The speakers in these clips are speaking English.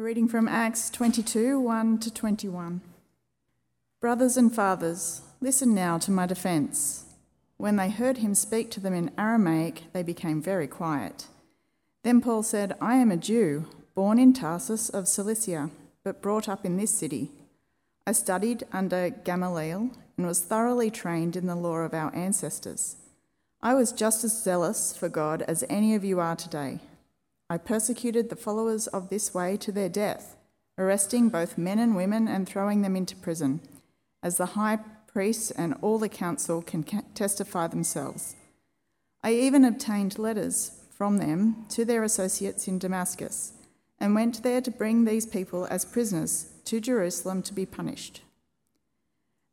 reading from Acts 22 1 to 21. Brothers and fathers, listen now to my defence. When they heard him speak to them in Aramaic, they became very quiet. Then Paul said, I am a Jew, born in Tarsus of Cilicia, but brought up in this city. I studied under Gamaliel and was thoroughly trained in the law of our ancestors. I was just as zealous for God as any of you are today. I persecuted the followers of this way to their death, arresting both men and women and throwing them into prison, as the high priest and all the council can testify themselves. I even obtained letters from them to their associates in Damascus, and went there to bring these people as prisoners to Jerusalem to be punished.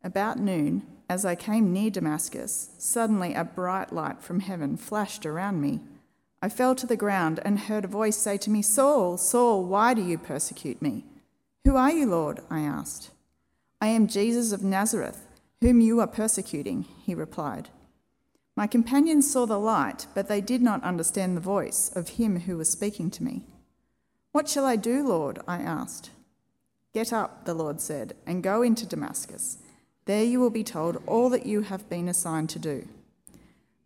About noon, as I came near Damascus, suddenly a bright light from heaven flashed around me. I fell to the ground and heard a voice say to me, Saul, Saul, why do you persecute me? Who are you, Lord? I asked. I am Jesus of Nazareth, whom you are persecuting, he replied. My companions saw the light, but they did not understand the voice of him who was speaking to me. What shall I do, Lord? I asked. Get up, the Lord said, and go into Damascus. There you will be told all that you have been assigned to do.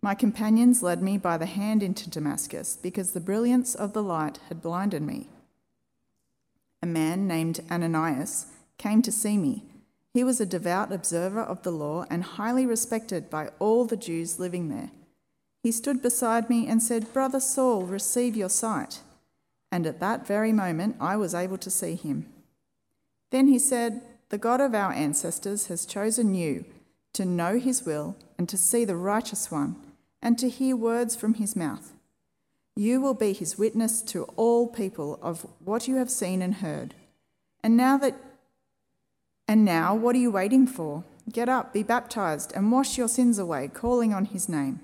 My companions led me by the hand into Damascus because the brilliance of the light had blinded me. A man named Ananias came to see me. He was a devout observer of the law and highly respected by all the Jews living there. He stood beside me and said, Brother Saul, receive your sight. And at that very moment I was able to see him. Then he said, The God of our ancestors has chosen you to know his will and to see the righteous one and to hear words from his mouth. You will be his witness to all people of what you have seen and heard. And now that and now what are you waiting for? Get up, be baptized, and wash your sins away, calling on his name.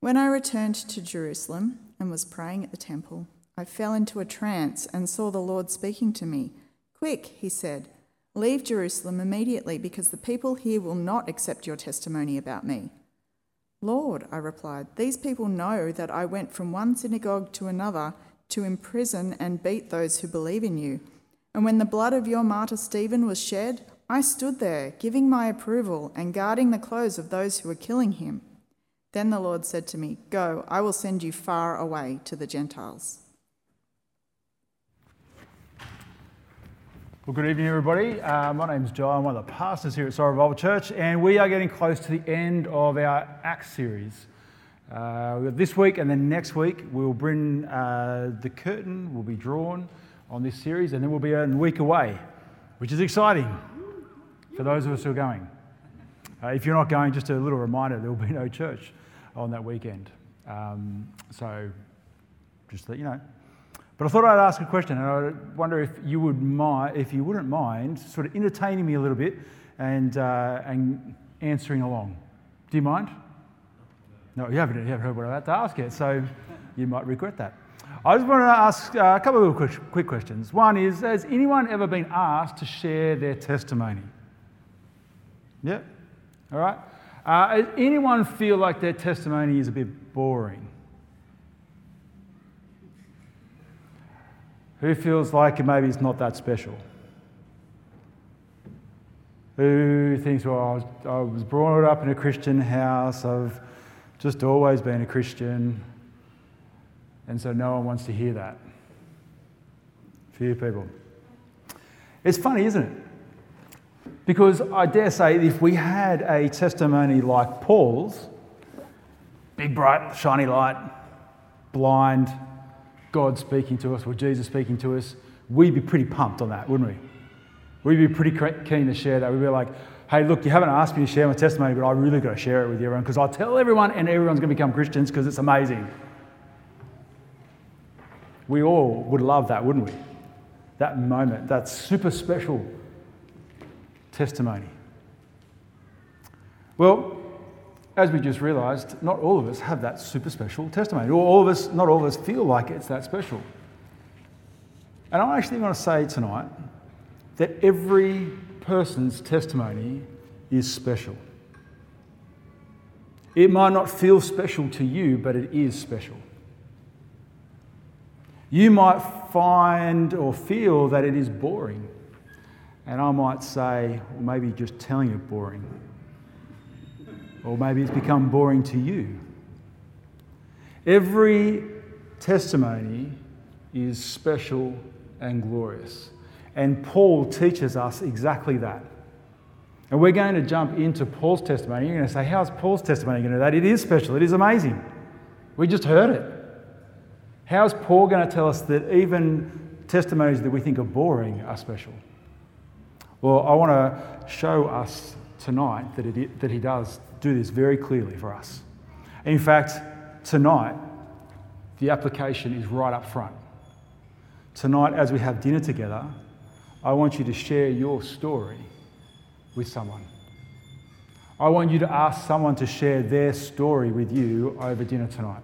When I returned to Jerusalem and was praying at the temple, I fell into a trance and saw the Lord speaking to me. Quick, he said, leave Jerusalem immediately, because the people here will not accept your testimony about me. Lord, I replied, these people know that I went from one synagogue to another to imprison and beat those who believe in you. And when the blood of your martyr Stephen was shed, I stood there, giving my approval and guarding the clothes of those who were killing him. Then the Lord said to me, Go, I will send you far away to the Gentiles. Well, good evening, everybody. Uh, my name is Joe. I'm one of the pastors here at Soul Revival Church, and we are getting close to the end of our Acts series. Uh, this week and then next week, we'll bring uh, the curtain will be drawn on this series, and then we'll be a week away, which is exciting for those of us who are going. Uh, if you're not going, just a little reminder: there will be no church on that weekend. Um, so, just let you know. But I thought I'd ask a question, and I wonder if you would mind, if you wouldn't mind, sort of entertaining me a little bit and uh, and answering along. Do you mind? No, you haven't, you haven't heard what I'm about to ask yet, so you might regret that. I just want to ask uh, a couple of quick, questions. One is Has anyone ever been asked to share their testimony? Yeah? All right. Uh, anyone feel like their testimony is a bit boring? Who feels like maybe it's not that special? Who thinks, well, I was, I was brought up in a Christian house, I've just always been a Christian, and so no one wants to hear that? Few people. It's funny, isn't it? Because I dare say, if we had a testimony like Paul's, big, bright, shiny light, blind, God speaking to us or Jesus speaking to us, we'd be pretty pumped on that, wouldn't we? We'd be pretty keen to share that. We'd be like, hey, look, you haven't asked me to share my testimony, but I really got to share it with everyone because I'll tell everyone and everyone's going to become Christians because it's amazing. We all would love that, wouldn't we? That moment, that super special testimony. Well, as we just realized, not all of us have that super special testimony. All of us, not all of us feel like it's that special. And I actually want to say tonight that every person's testimony is special. It might not feel special to you, but it is special. You might find or feel that it is boring. And I might say, or maybe just telling it boring. Or maybe it's become boring to you. Every testimony is special and glorious. And Paul teaches us exactly that. And we're going to jump into Paul's testimony. You're going to say, How's Paul's testimony going to do that? It is special, it is amazing. We just heard it. How's Paul going to tell us that even testimonies that we think are boring are special? Well, I want to show us tonight that, it, that he does do this very clearly for us. In fact, tonight, the application is right up front. Tonight, as we have dinner together, I want you to share your story with someone. I want you to ask someone to share their story with you over dinner tonight.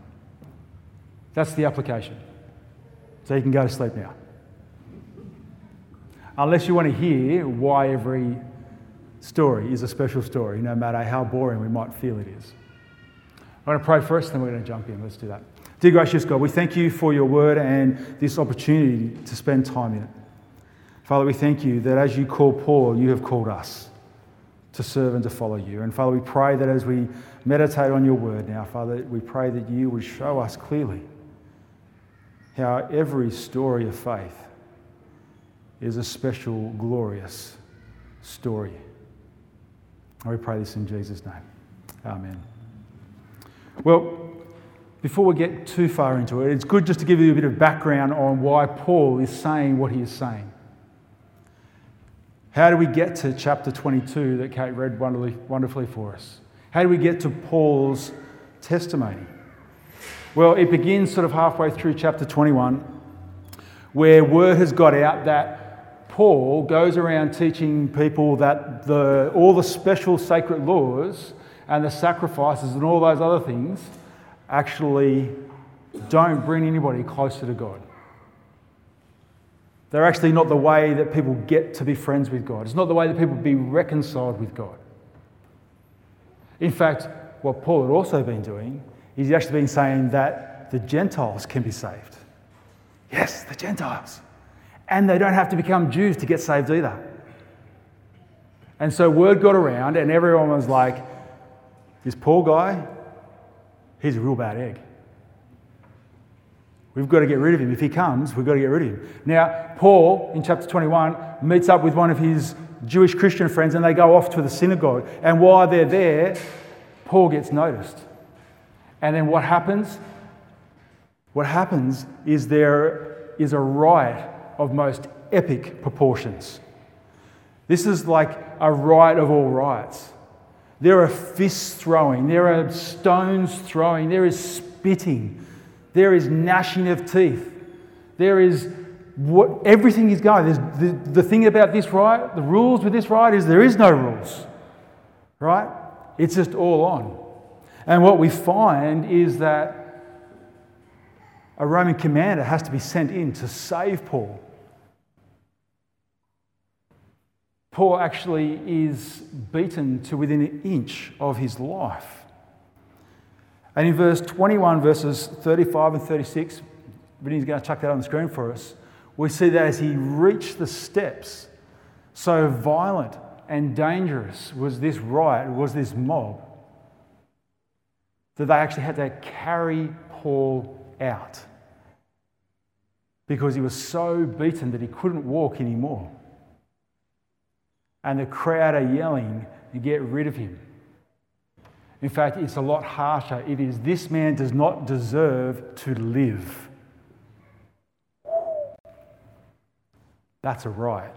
That's the application. So you can go to sleep now. Unless you want to hear why every story is a special story, no matter how boring we might feel it is. I want to pray first, then we're going to jump in. Let's do that. Dear gracious God, we thank you for your word and this opportunity to spend time in it. Father, we thank you that as you call Paul, you have called us to serve and to follow you. And Father, we pray that as we meditate on your word now, Father, we pray that you would show us clearly how every story of faith is a special, glorious story. And we pray this in Jesus' name. Amen. Well, before we get too far into it, it's good just to give you a bit of background on why Paul is saying what he is saying. How do we get to chapter 22 that Kate read wonderfully, wonderfully for us? How do we get to Paul's testimony? Well, it begins sort of halfway through chapter 21, where word has got out that Paul goes around teaching people that the, all the special sacred laws and the sacrifices and all those other things actually don't bring anybody closer to God. They're actually not the way that people get to be friends with God. It's not the way that people be reconciled with God. In fact, what Paul had also been doing is he's actually been saying that the Gentiles can be saved. Yes, the Gentiles. And they don't have to become Jews to get saved either. And so word got around, and everyone was like, this poor guy, he's a real bad egg. We've got to get rid of him. If he comes, we've got to get rid of him. Now, Paul, in chapter 21, meets up with one of his Jewish Christian friends and they go off to the synagogue. And while they're there, Paul gets noticed. And then what happens? What happens is there is a riot of most epic proportions. This is like a riot of all riots. There are fists throwing, there are stones throwing, there is spitting, there is gnashing of teeth. There is what everything is going. There's the, the thing about this riot, the rules with this riot is there is no rules. Right? It's just all on. And what we find is that a Roman commander has to be sent in to save Paul. Paul actually is beaten to within an inch of his life. And in verse 21, verses 35 and 36, Vinny's going to chuck that on the screen for us. We see that as he reached the steps, so violent and dangerous was this riot, was this mob, that they actually had to carry Paul out because he was so beaten that he couldn't walk anymore. And the crowd are yelling to get rid of him. In fact, it's a lot harsher. It is this man does not deserve to live. That's a riot.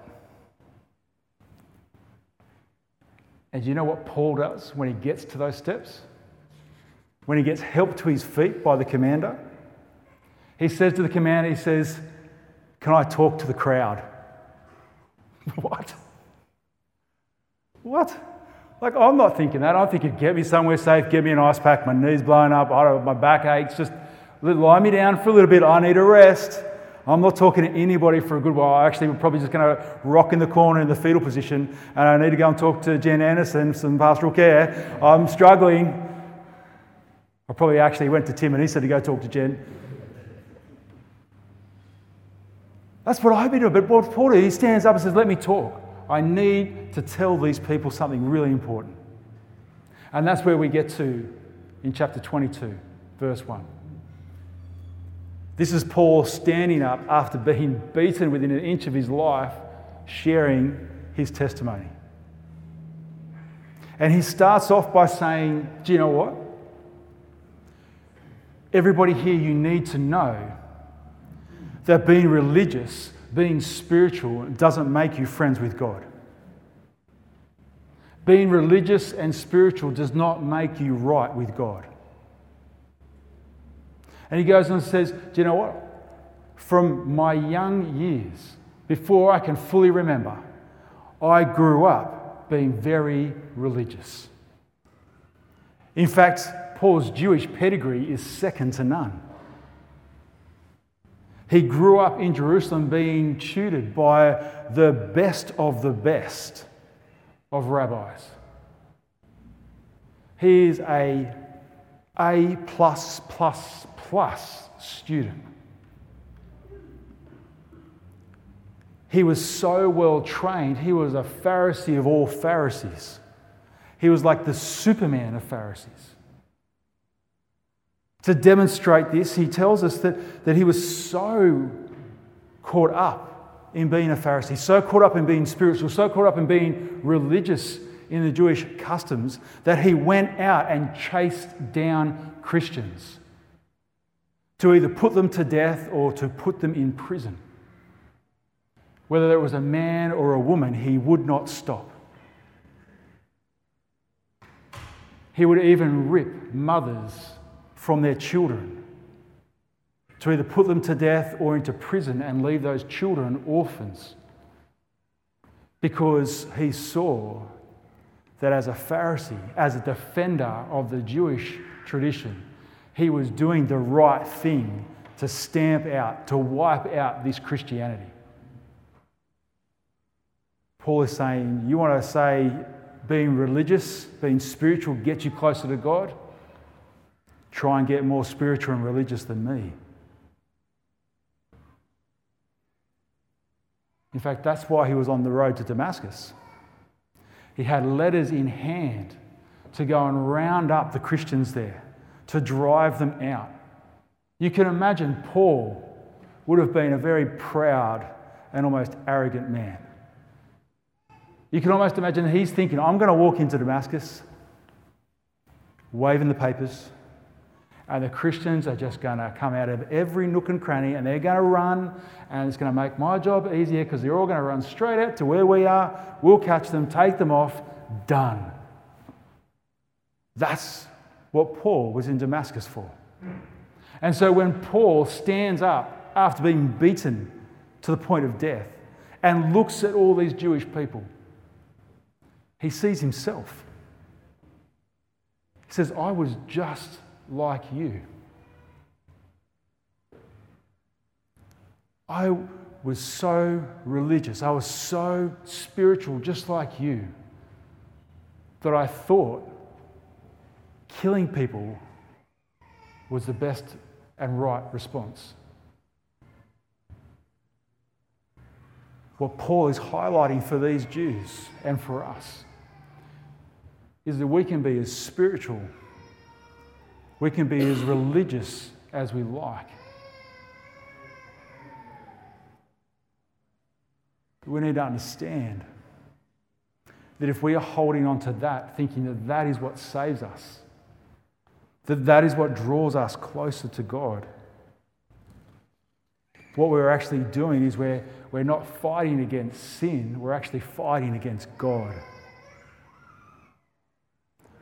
And you know what Paul does when he gets to those steps? When he gets helped to his feet by the commander? He says to the commander, he says, Can I talk to the crowd? what? What? Like, I'm not thinking that. I'm thinking, get me somewhere safe, get me an ice pack, my knee's blown up, my back aches, just lie me down for a little bit. I need a rest. I'm not talking to anybody for a good while. I actually, we're probably just going to rock in the corner in the fetal position, and I need to go and talk to Jen Anderson, some pastoral care. I'm struggling. I probably actually went to Tim and he said to go talk to Jen. That's what I've been doing. But Paul he stands up and says, Let me talk. I need to tell these people something really important. And that's where we get to in chapter 22, verse 1. This is Paul standing up after being beaten within an inch of his life, sharing his testimony. And he starts off by saying, Do you know what? Everybody here, you need to know that being religious, being spiritual, doesn't make you friends with God. Being religious and spiritual does not make you right with God. And he goes on and says, Do you know what? From my young years, before I can fully remember, I grew up being very religious. In fact, Paul's Jewish pedigree is second to none. He grew up in Jerusalem being tutored by the best of the best of rabbis. He is a A plus plus plus student. He was so well trained, he was a Pharisee of all Pharisees. He was like the Superman of Pharisees. To demonstrate this, he tells us that, that he was so caught up in being a Pharisee, so caught up in being spiritual, so caught up in being religious in the Jewish customs, that he went out and chased down Christians to either put them to death or to put them in prison. Whether it was a man or a woman, he would not stop. He would even rip mothers from their children, to either put them to death or into prison and leave those children orphans. Because he saw that as a Pharisee, as a defender of the Jewish tradition, he was doing the right thing to stamp out, to wipe out this Christianity. Paul is saying, You want to say being religious, being spiritual gets you closer to God? Try and get more spiritual and religious than me. In fact, that's why he was on the road to Damascus. He had letters in hand to go and round up the Christians there, to drive them out. You can imagine Paul would have been a very proud and almost arrogant man. You can almost imagine he's thinking, I'm going to walk into Damascus, waving the papers, and the Christians are just going to come out of every nook and cranny and they're going to run, and it's going to make my job easier because they're all going to run straight out to where we are. We'll catch them, take them off, done. That's what Paul was in Damascus for. And so when Paul stands up after being beaten to the point of death and looks at all these Jewish people, he sees himself. He says, I was just like you. I was so religious, I was so spiritual, just like you, that I thought killing people was the best and right response. What Paul is highlighting for these Jews and for us is that we can be as spiritual we can be as religious as we like. We need to understand that if we are holding on to that, thinking that that is what saves us, that that is what draws us closer to God, what we're actually doing is we're, we're not fighting against sin, we're actually fighting against God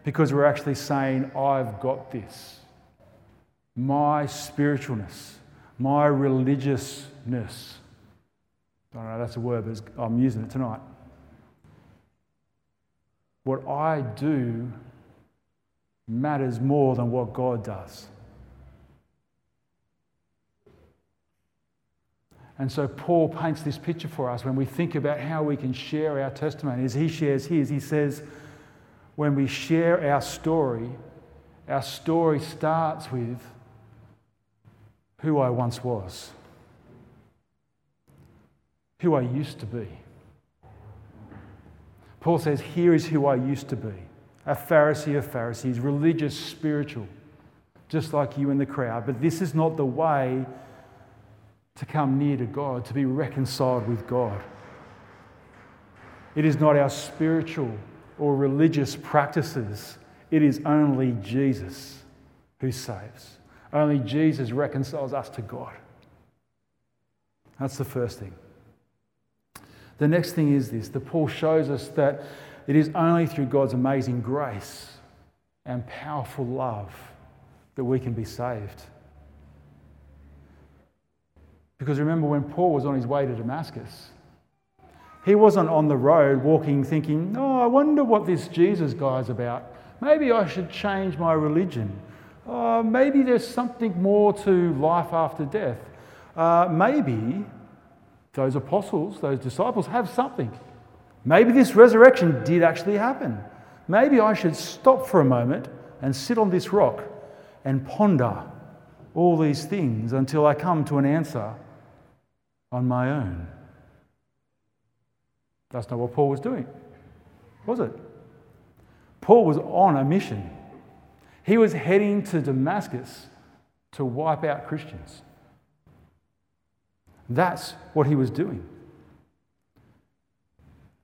because we're actually saying, I've got this. My spiritualness, my religiousness. I don't know, that's a word, but I'm using it tonight. What I do matters more than what God does. And so Paul paints this picture for us when we think about how we can share our testimony. As he shares his, he says, when we share our story, our story starts with who I once was. who I used to be. Paul says, Here is who I used to be a Pharisee of Pharisees, religious, spiritual, just like you in the crowd. But this is not the way to come near to God, to be reconciled with God. It is not our spiritual or religious practices, it is only Jesus who saves. Only Jesus reconciles us to God. That's the first thing. The next thing is this that Paul shows us that it is only through God's amazing grace and powerful love that we can be saved. Because remember, when Paul was on his way to Damascus, he wasn't on the road walking thinking, oh, I wonder what this Jesus guy's about. Maybe I should change my religion. Uh, maybe there's something more to life after death. Uh, maybe those apostles, those disciples have something. Maybe this resurrection did actually happen. Maybe I should stop for a moment and sit on this rock and ponder all these things until I come to an answer on my own. That's not what Paul was doing, was it? Paul was on a mission. He was heading to Damascus to wipe out Christians. That's what he was doing.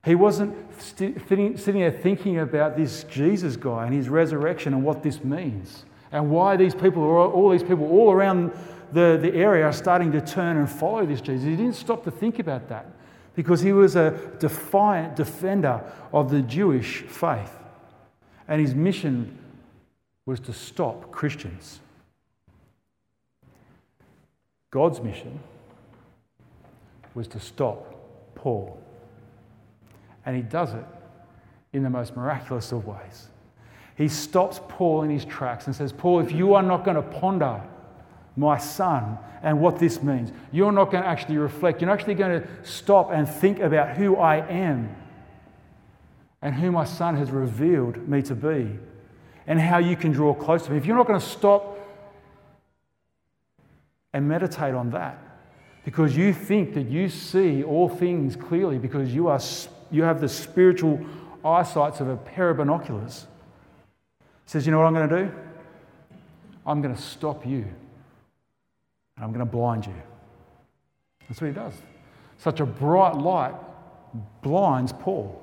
He wasn't sitting there thinking about this Jesus guy and his resurrection and what this means and why these people, all these people all around the, the area are starting to turn and follow this Jesus. He didn't stop to think about that because he was a defiant defender of the Jewish faith. And his mission was to stop Christians. God's mission was to stop Paul. And he does it in the most miraculous of ways. He stops Paul in his tracks and says, Paul, if you are not going to ponder my son and what this means, you're not going to actually reflect, you're actually going to stop and think about who I am and who my son has revealed me to be and how you can draw close to me. If you're not going to stop and meditate on that, because you think that you see all things clearly because you, are, you have the spiritual eyesights of a pair of binoculars. Says, You know what I'm going to do? I'm going to stop you and I'm going to blind you. That's what he does. Such a bright light blinds Paul.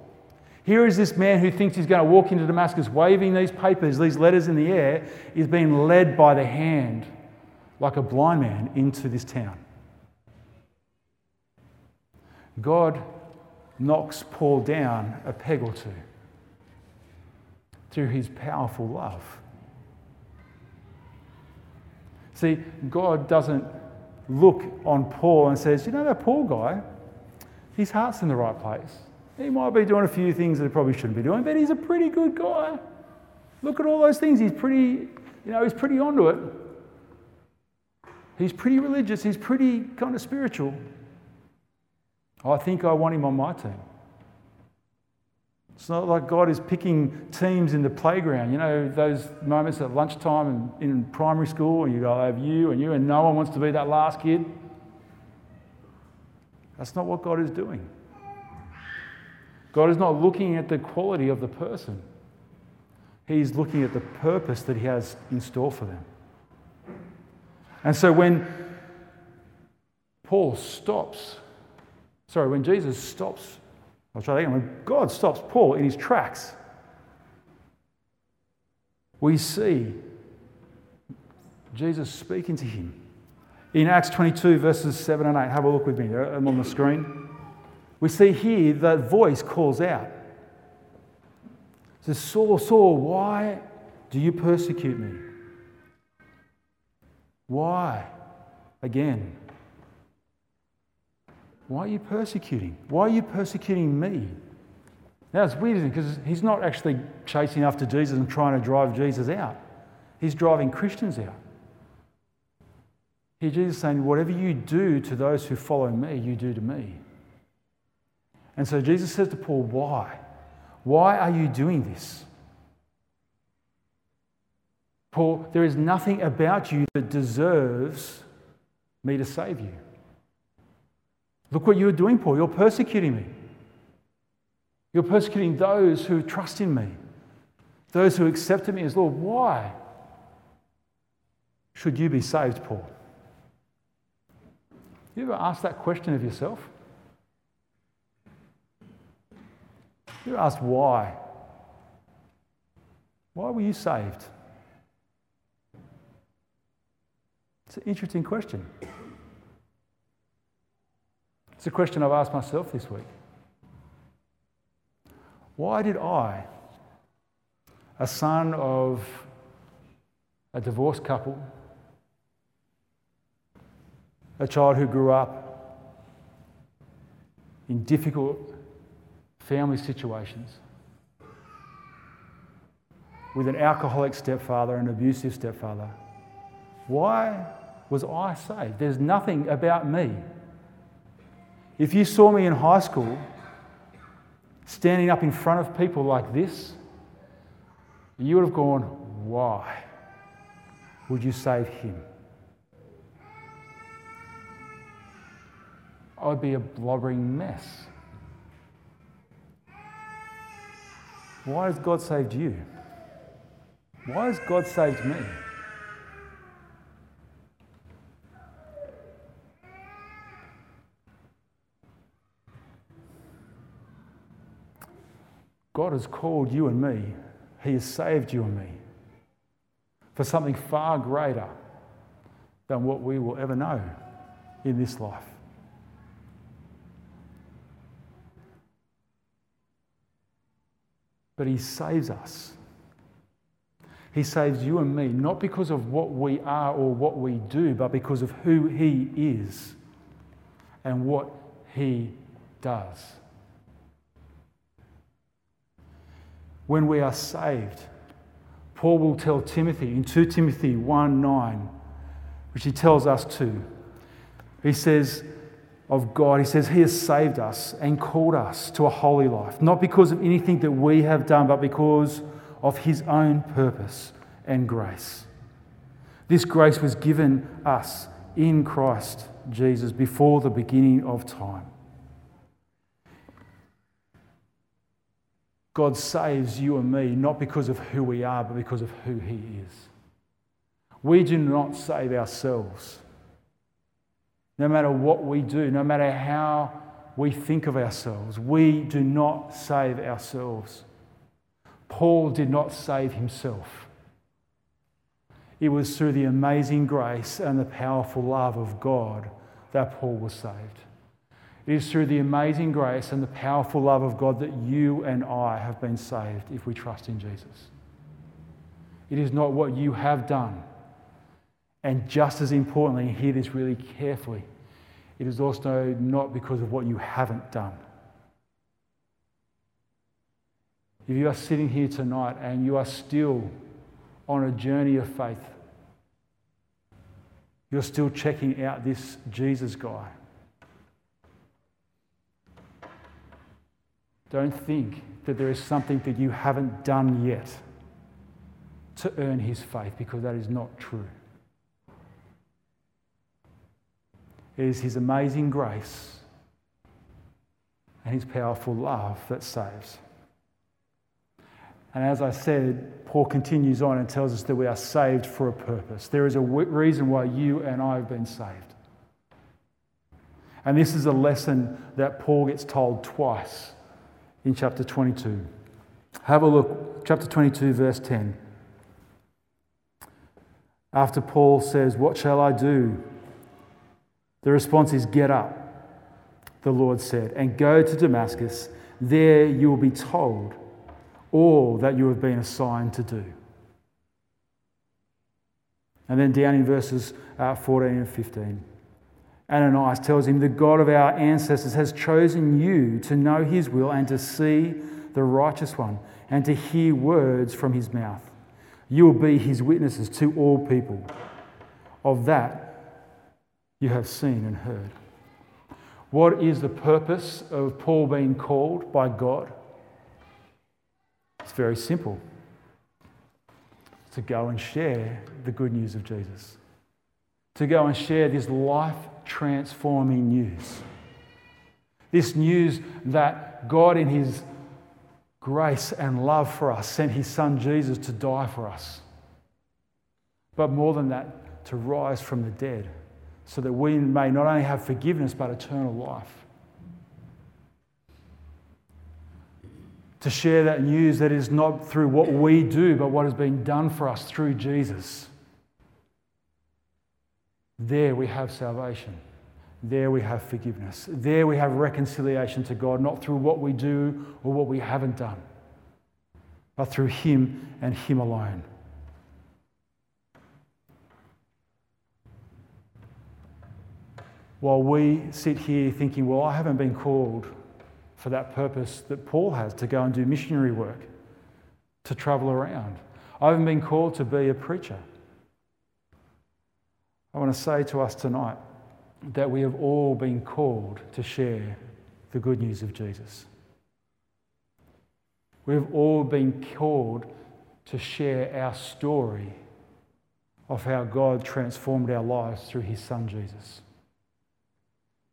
Here is this man who thinks he's going to walk into Damascus waving these papers, these letters in the air, is being led by the hand like a blind man into this town. God knocks Paul down a peg or two through his powerful love. See, God doesn't look on Paul and says, you know, that Paul guy, his heart's in the right place. He might be doing a few things that he probably shouldn't be doing, but he's a pretty good guy. Look at all those things. He's pretty, you know, he's pretty onto it. He's pretty religious. He's pretty kind of spiritual. I think I want him on my team. It's not like God is picking teams in the playground. You know, those moments at lunchtime in, in primary school, and you go, I have you and you, and no one wants to be that last kid. That's not what God is doing. God is not looking at the quality of the person, He's looking at the purpose that He has in store for them. And so when Paul stops Sorry, when Jesus stops, I'll try that again. When God stops Paul in his tracks, we see Jesus speaking to him. In Acts 22, verses 7 and 8, have a look with me. Uh, I'm on the screen. We see here that voice calls out. It says, Saul, Saul, why do you persecute me? Why? Again. Why are you persecuting? Why are you persecuting me? Now it's weird it? because he's not actually chasing after Jesus and trying to drive Jesus out. He's driving Christians out. Here Jesus is saying, Whatever you do to those who follow me, you do to me. And so Jesus says to Paul, Why? Why are you doing this? Paul, there is nothing about you that deserves me to save you. Look what you're doing, Paul. You're persecuting me. You're persecuting those who trust in me, those who accepted me as Lord. Why should you be saved, Paul? You ever asked that question of yourself? You ever asked why? Why were you saved? It's an interesting question. It's a question I've asked myself this week. Why did I, a son of a divorced couple, a child who grew up in difficult family situations, with an alcoholic stepfather, an abusive stepfather, why was I saved? There's nothing about me. If you saw me in high school standing up in front of people like this, you would have gone, Why would you save him? I'd be a blubbering mess. Why has God saved you? Why has God saved me? God has called you and me, He has saved you and me for something far greater than what we will ever know in this life. But He saves us. He saves you and me, not because of what we are or what we do, but because of who He is and what He does. When we are saved, Paul will tell Timothy in 2 Timothy 1 9, which he tells us too. He says, of God. He says, He has saved us and called us to a holy life, not because of anything that we have done, but because of His own purpose and grace. This grace was given us in Christ Jesus before the beginning of time. God saves you and me not because of who we are, but because of who He is. We do not save ourselves. No matter what we do, no matter how we think of ourselves, we do not save ourselves. Paul did not save himself. It was through the amazing grace and the powerful love of God that Paul was saved. It is through the amazing grace and the powerful love of God that you and I have been saved if we trust in Jesus. It is not what you have done. And just as importantly, hear this really carefully, it is also not because of what you haven't done. If you are sitting here tonight and you are still on a journey of faith, you're still checking out this Jesus guy. Don't think that there is something that you haven't done yet to earn his faith because that is not true. It is His amazing grace and His powerful love that saves. And as I said, Paul continues on and tells us that we are saved for a purpose. There is a reason why you and I have been saved. And this is a lesson that Paul gets told twice in chapter 22. Have a look, chapter 22, verse 10. After Paul says, What shall I do? The response is, Get up, the Lord said, and go to Damascus. There you will be told all that you have been assigned to do. And then down in verses uh, 14 and 15. Ananias tells him, The God of our ancestors has chosen you to know his will and to see the righteous one and to hear words from his mouth. You will be his witnesses to all people. Of that, you have seen and heard. What is the purpose of Paul being called by God? It's very simple to go and share the good news of Jesus, to go and share this life transforming news. This news that God, in His grace and love for us, sent His Son Jesus to die for us. But more than that, to rise from the dead, so that we may not only have forgiveness but eternal life. To share that news that is not through what we do, but what has been done for us through Jesus. There we have salvation. There we have forgiveness. There we have reconciliation to God, not through what we do or what we haven't done, but through Him and Him alone. While we sit here thinking, well, I haven't been called for that purpose that Paul has to go and do missionary work, to travel around. I haven't been called to be a preacher. I want to say to us tonight that we have all been called to share the good news of Jesus. We've all been called to share our story of how God transformed our lives through his son Jesus.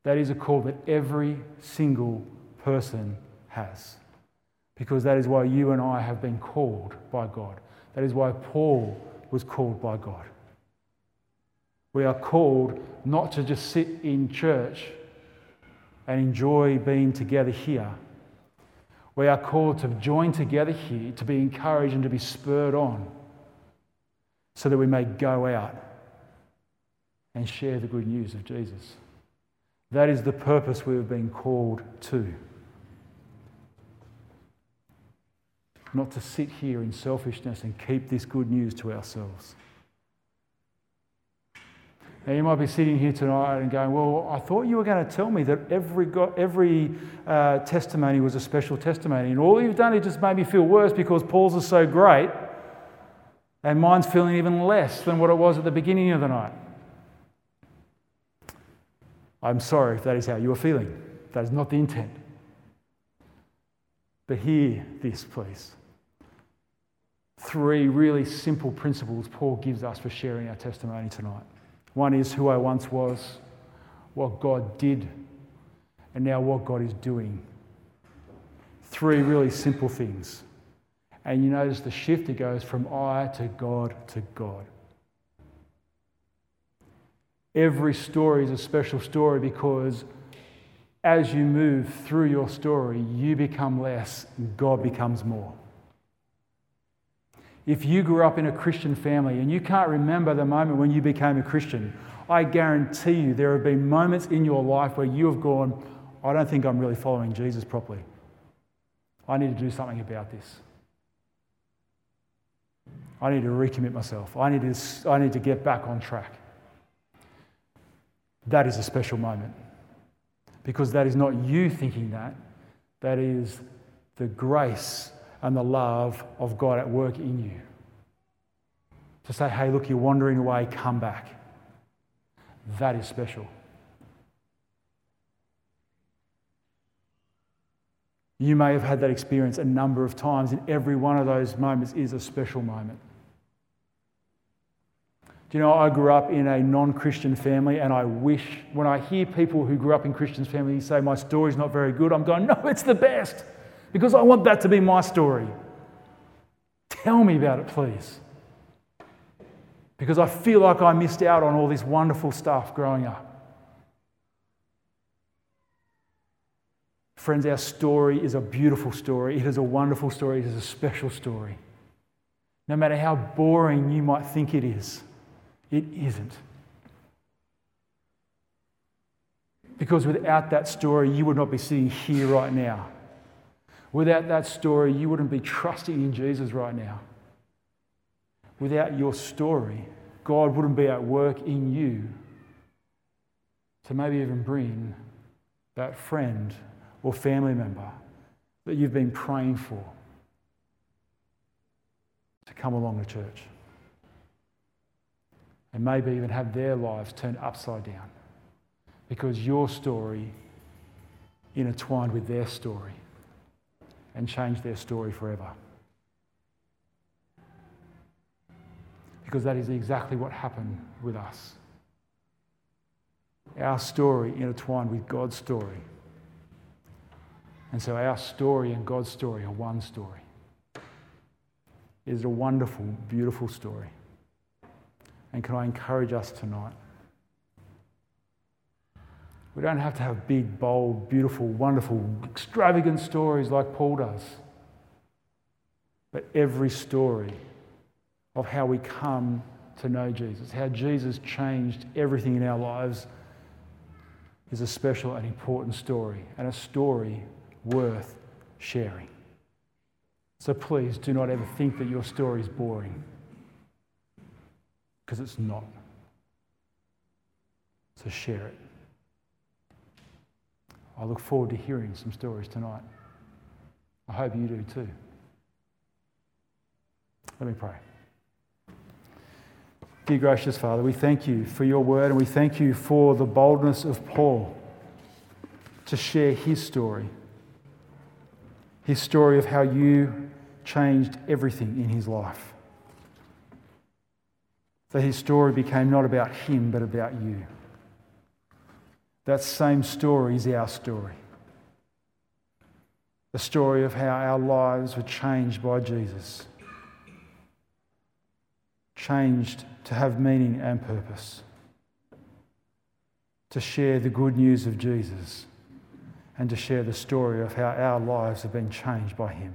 That is a call that every single person has. Because that is why you and I have been called by God. That is why Paul was called by God. We are called not to just sit in church and enjoy being together here. We are called to join together here, to be encouraged and to be spurred on, so that we may go out and share the good news of Jesus. That is the purpose we have been called to. Not to sit here in selfishness and keep this good news to ourselves. Now, you might be sitting here tonight and going, Well, I thought you were going to tell me that every, every uh, testimony was a special testimony. And all you've done is just made me feel worse because Paul's is so great, and mine's feeling even less than what it was at the beginning of the night. I'm sorry if that is how you are feeling. That is not the intent. But hear this, please. Three really simple principles Paul gives us for sharing our testimony tonight. One is who I once was, what God did, and now what God is doing. Three really simple things. And you notice the shift, it goes from I to God to God. Every story is a special story because as you move through your story, you become less, God becomes more. If you grew up in a Christian family and you can't remember the moment when you became a Christian, I guarantee you there have been moments in your life where you have gone, I don't think I'm really following Jesus properly. I need to do something about this. I need to recommit myself. I need to, I need to get back on track. That is a special moment because that is not you thinking that, that is the grace and the love of God at work in you. To say, hey, look, you're wandering away, come back. That is special. You may have had that experience a number of times, and every one of those moments is a special moment. Do you know, I grew up in a non Christian family, and I wish when I hear people who grew up in Christian families say my story's not very good, I'm going, no, it's the best because I want that to be my story. Tell me about it, please. Because I feel like I missed out on all this wonderful stuff growing up. Friends, our story is a beautiful story. It is a wonderful story. It is a special story. No matter how boring you might think it is, it isn't. Because without that story, you would not be sitting here right now. Without that story, you wouldn't be trusting in Jesus right now. Without your story, God wouldn't be at work in you to maybe even bring that friend or family member that you've been praying for to come along to church. And maybe even have their lives turned upside down because your story intertwined with their story and change their story forever. Because that is exactly what happened with us. Our story intertwined with God's story And so our story and God's story are one story. It is a wonderful, beautiful story. And can I encourage us tonight? We don't have to have big, bold, beautiful, wonderful, extravagant stories like Paul does. But every story of how we come to know Jesus, how Jesus changed everything in our lives, is a special and important story, and a story worth sharing. So please do not ever think that your story is boring, because it's not. So share it. I look forward to hearing some stories tonight. I hope you do too. Let me pray. Dear gracious Father, we thank you for your word and we thank you for the boldness of Paul to share his story. His story of how you changed everything in his life. That his story became not about him, but about you. That same story is our story. The story of how our lives were changed by Jesus. Changed to have meaning and purpose. To share the good news of Jesus and to share the story of how our lives have been changed by Him.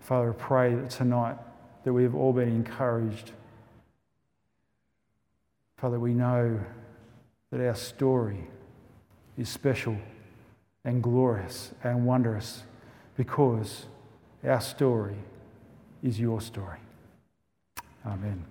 Father, I pray that tonight that we have all been encouraged. Father, we know that our story is special and glorious and wondrous because our story is your story. Amen.